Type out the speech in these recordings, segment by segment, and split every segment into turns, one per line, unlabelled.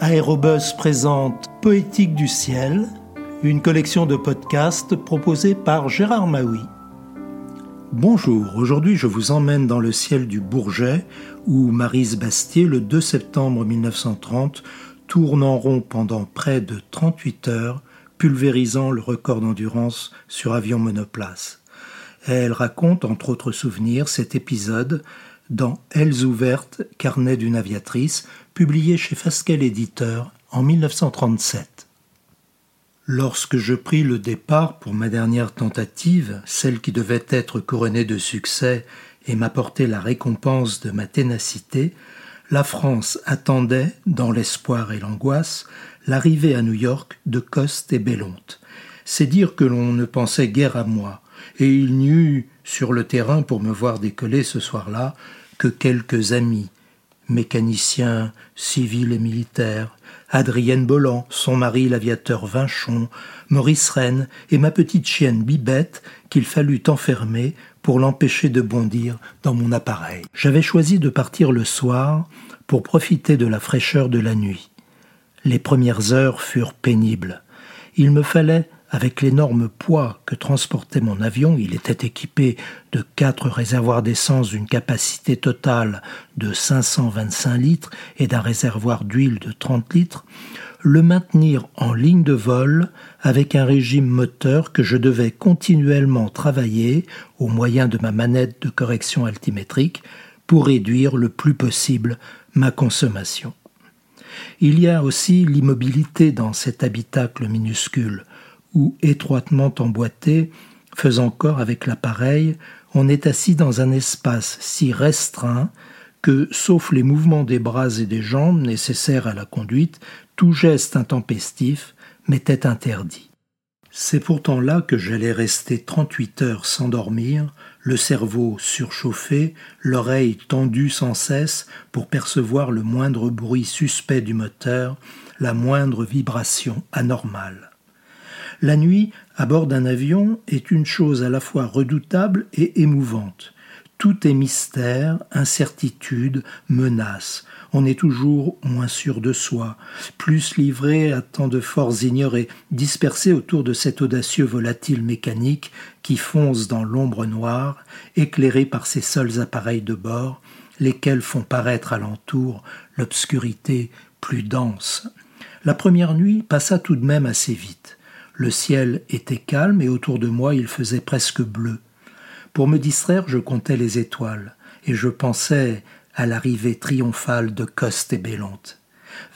Aérobus présente Poétique du ciel, une collection de podcasts proposée par Gérard Maui. Bonjour, aujourd'hui je vous emmène dans le ciel du Bourget où Marise Bastier, le 2 septembre 1930, tourne en rond pendant près de 38 heures, pulvérisant le record d'endurance sur avion monoplace. Elle raconte, entre autres souvenirs, cet épisode dans Elles ouvertes, carnet d'une aviatrice, publié chez Fasquelle Éditeur en 1937. Lorsque je pris le départ pour ma dernière tentative, celle qui devait être couronnée de succès et m'apporter la récompense de ma ténacité, la France attendait, dans l'espoir et l'angoisse, l'arrivée à New York de Coste et Bellonte. C'est dire que l'on ne pensait guère à moi, et il n'y eut sur le terrain pour me voir décoller ce soir-là que quelques amis, mécaniciens civils et militaires, Adrienne Bolland, son mari l'aviateur Vinchon, Maurice Rennes et ma petite chienne Bibette qu'il fallut enfermer pour l'empêcher de bondir dans mon appareil. J'avais choisi de partir le soir pour profiter de la fraîcheur de la nuit. Les premières heures furent pénibles. Il me fallait avec l'énorme poids que transportait mon avion, il était équipé de quatre réservoirs d'essence d'une capacité totale de 525 litres et d'un réservoir d'huile de 30 litres, le maintenir en ligne de vol avec un régime moteur que je devais continuellement travailler au moyen de ma manette de correction altimétrique pour réduire le plus possible ma consommation. Il y a aussi l'immobilité dans cet habitacle minuscule ou étroitement emboîté, faisant corps avec l'appareil, on est assis dans un espace si restreint que, sauf les mouvements des bras et des jambes nécessaires à la conduite, tout geste intempestif m'était interdit. C'est pourtant là que j'allais rester trente-huit heures sans dormir, le cerveau surchauffé, l'oreille tendue sans cesse pour percevoir le moindre bruit suspect du moteur, la moindre vibration anormale. La nuit, à bord d'un avion, est une chose à la fois redoutable et émouvante. Tout est mystère, incertitude, menace. On est toujours moins sûr de soi, plus livré à tant de forces ignorées, dispersées autour de cet audacieux volatile mécanique qui fonce dans l'ombre noire, éclairé par ses seuls appareils de bord, lesquels font paraître alentour l'obscurité plus dense. La première nuit passa tout de même assez vite. Le ciel était calme et autour de moi il faisait presque bleu. Pour me distraire, je comptais les étoiles et je pensais à l'arrivée triomphale de Coste et Bellonte.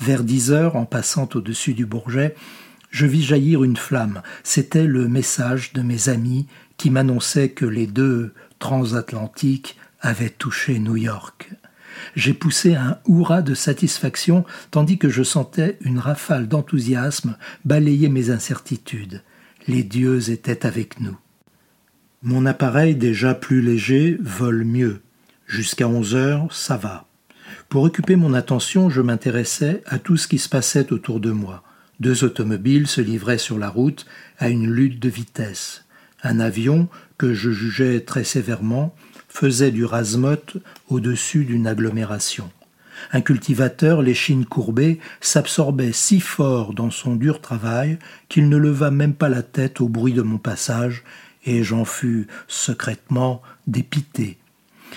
Vers dix heures, en passant au-dessus du Bourget, je vis jaillir une flamme. C'était le message de mes amis qui m'annonçaient que les deux transatlantiques avaient touché New York. J'ai poussé un hurrah de satisfaction tandis que je sentais une rafale d'enthousiasme balayer mes incertitudes. Les dieux étaient avec nous. Mon appareil déjà plus léger vole mieux. Jusqu'à onze heures, ça va. Pour occuper mon attention, je m'intéressais à tout ce qui se passait autour de moi. Deux automobiles se livraient sur la route à une lutte de vitesse. Un avion, que je jugeais très sévèrement, faisait du rasmote au-dessus d'une agglomération. Un cultivateur, l'échine courbée, s'absorbait si fort dans son dur travail qu'il ne leva même pas la tête au bruit de mon passage, et j'en fus secrètement dépité.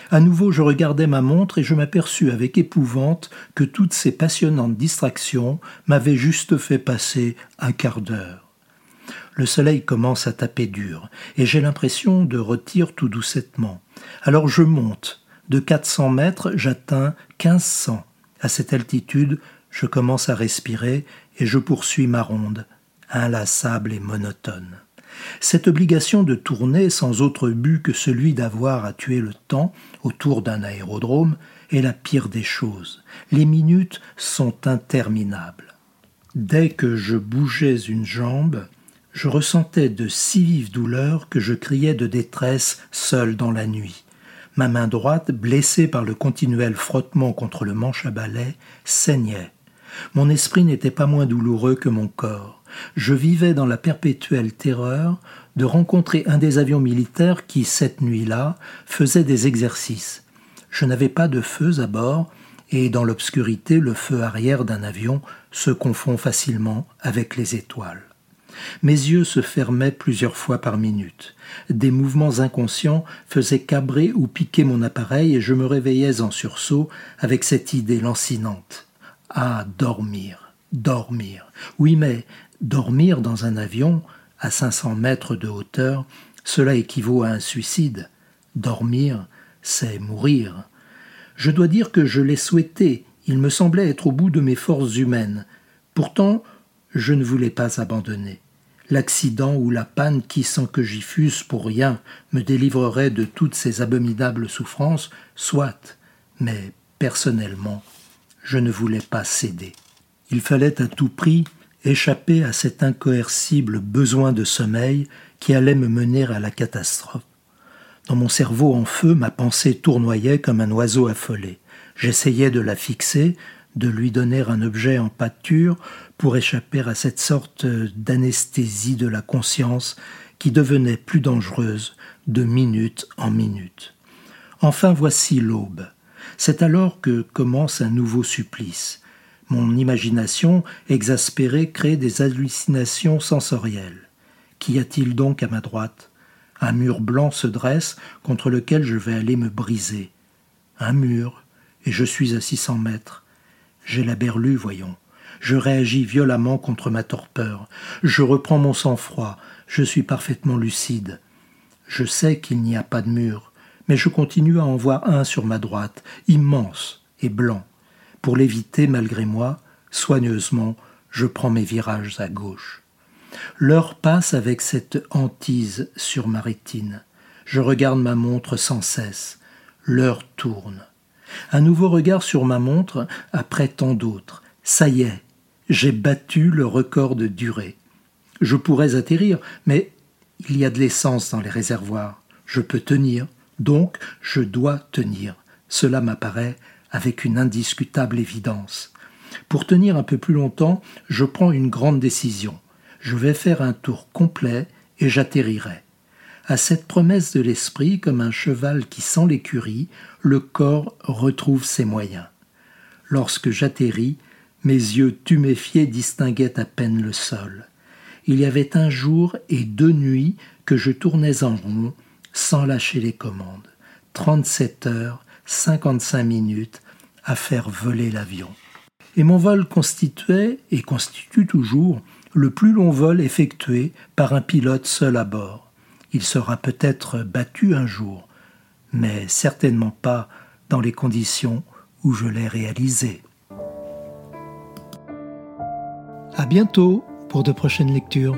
À nouveau je regardai ma montre et je m'aperçus avec épouvante que toutes ces passionnantes distractions m'avaient juste fait passer un quart d'heure. Le soleil commence à taper dur, et j'ai l'impression de retirer tout doucettement. Alors je monte. De 400 mètres, j'atteins 1500. À cette altitude, je commence à respirer et je poursuis ma ronde, inlassable et monotone. Cette obligation de tourner sans autre but que celui d'avoir à tuer le temps autour d'un aérodrome est la pire des choses. Les minutes sont interminables. Dès que je bougeais une jambe, je ressentais de si vives douleurs que je criais de détresse seul dans la nuit. Ma main droite, blessée par le continuel frottement contre le manche à balai, saignait. Mon esprit n'était pas moins douloureux que mon corps. Je vivais dans la perpétuelle terreur de rencontrer un des avions militaires qui, cette nuit-là, faisait des exercices. Je n'avais pas de feux à bord, et dans l'obscurité le feu arrière d'un avion se confond facilement avec les étoiles. Mes yeux se fermaient plusieurs fois par minute. Des mouvements inconscients faisaient cabrer ou piquer mon appareil et je me réveillais en sursaut avec cette idée lancinante. Ah, dormir, dormir. Oui, mais dormir dans un avion à 500 mètres de hauteur, cela équivaut à un suicide. Dormir, c'est mourir. Je dois dire que je l'ai souhaité, il me semblait être au bout de mes forces humaines. Pourtant, je ne voulais pas abandonner. L'accident ou la panne qui, sans que j'y fusse pour rien, me délivrerait de toutes ces abominables souffrances, soit, mais personnellement, je ne voulais pas céder. Il fallait à tout prix échapper à cet incoercible besoin de sommeil qui allait me mener à la catastrophe. Dans mon cerveau en feu, ma pensée tournoyait comme un oiseau affolé. J'essayais de la fixer, de lui donner un objet en pâture pour échapper à cette sorte d'anesthésie de la conscience qui devenait plus dangereuse de minute en minute. Enfin voici l'aube. C'est alors que commence un nouveau supplice. Mon imagination exaspérée crée des hallucinations sensorielles. Qu'y a-t-il donc à ma droite? Un mur blanc se dresse contre lequel je vais aller me briser. Un mur, et je suis à six cents mètres. J'ai la berlue, voyons. Je réagis violemment contre ma torpeur. Je reprends mon sang-froid. Je suis parfaitement lucide. Je sais qu'il n'y a pas de mur, mais je continue à en voir un sur ma droite, immense et blanc. Pour l'éviter malgré moi, soigneusement, je prends mes virages à gauche. L'heure passe avec cette hantise sur ma rétine. Je regarde ma montre sans cesse. L'heure tourne. Un nouveau regard sur ma montre après tant d'autres. Ça y est, j'ai battu le record de durée. Je pourrais atterrir, mais il y a de l'essence dans les réservoirs. Je peux tenir, donc je dois tenir. Cela m'apparaît avec une indiscutable évidence. Pour tenir un peu plus longtemps, je prends une grande décision. Je vais faire un tour complet et j'atterrirai. À cette promesse de l'esprit, comme un cheval qui sent l'écurie, le corps retrouve ses moyens. Lorsque j'atterris, mes yeux tuméfiés distinguaient à peine le sol. Il y avait un jour et deux nuits que je tournais en rond, sans lâcher les commandes. Trente-sept heures, cinquante-cinq minutes à faire voler l'avion. Et mon vol constituait, et constitue toujours, le plus long vol effectué par un pilote seul à bord. Il sera peut-être battu un jour, mais certainement pas dans les conditions où je l'ai réalisé. À bientôt pour de prochaines lectures.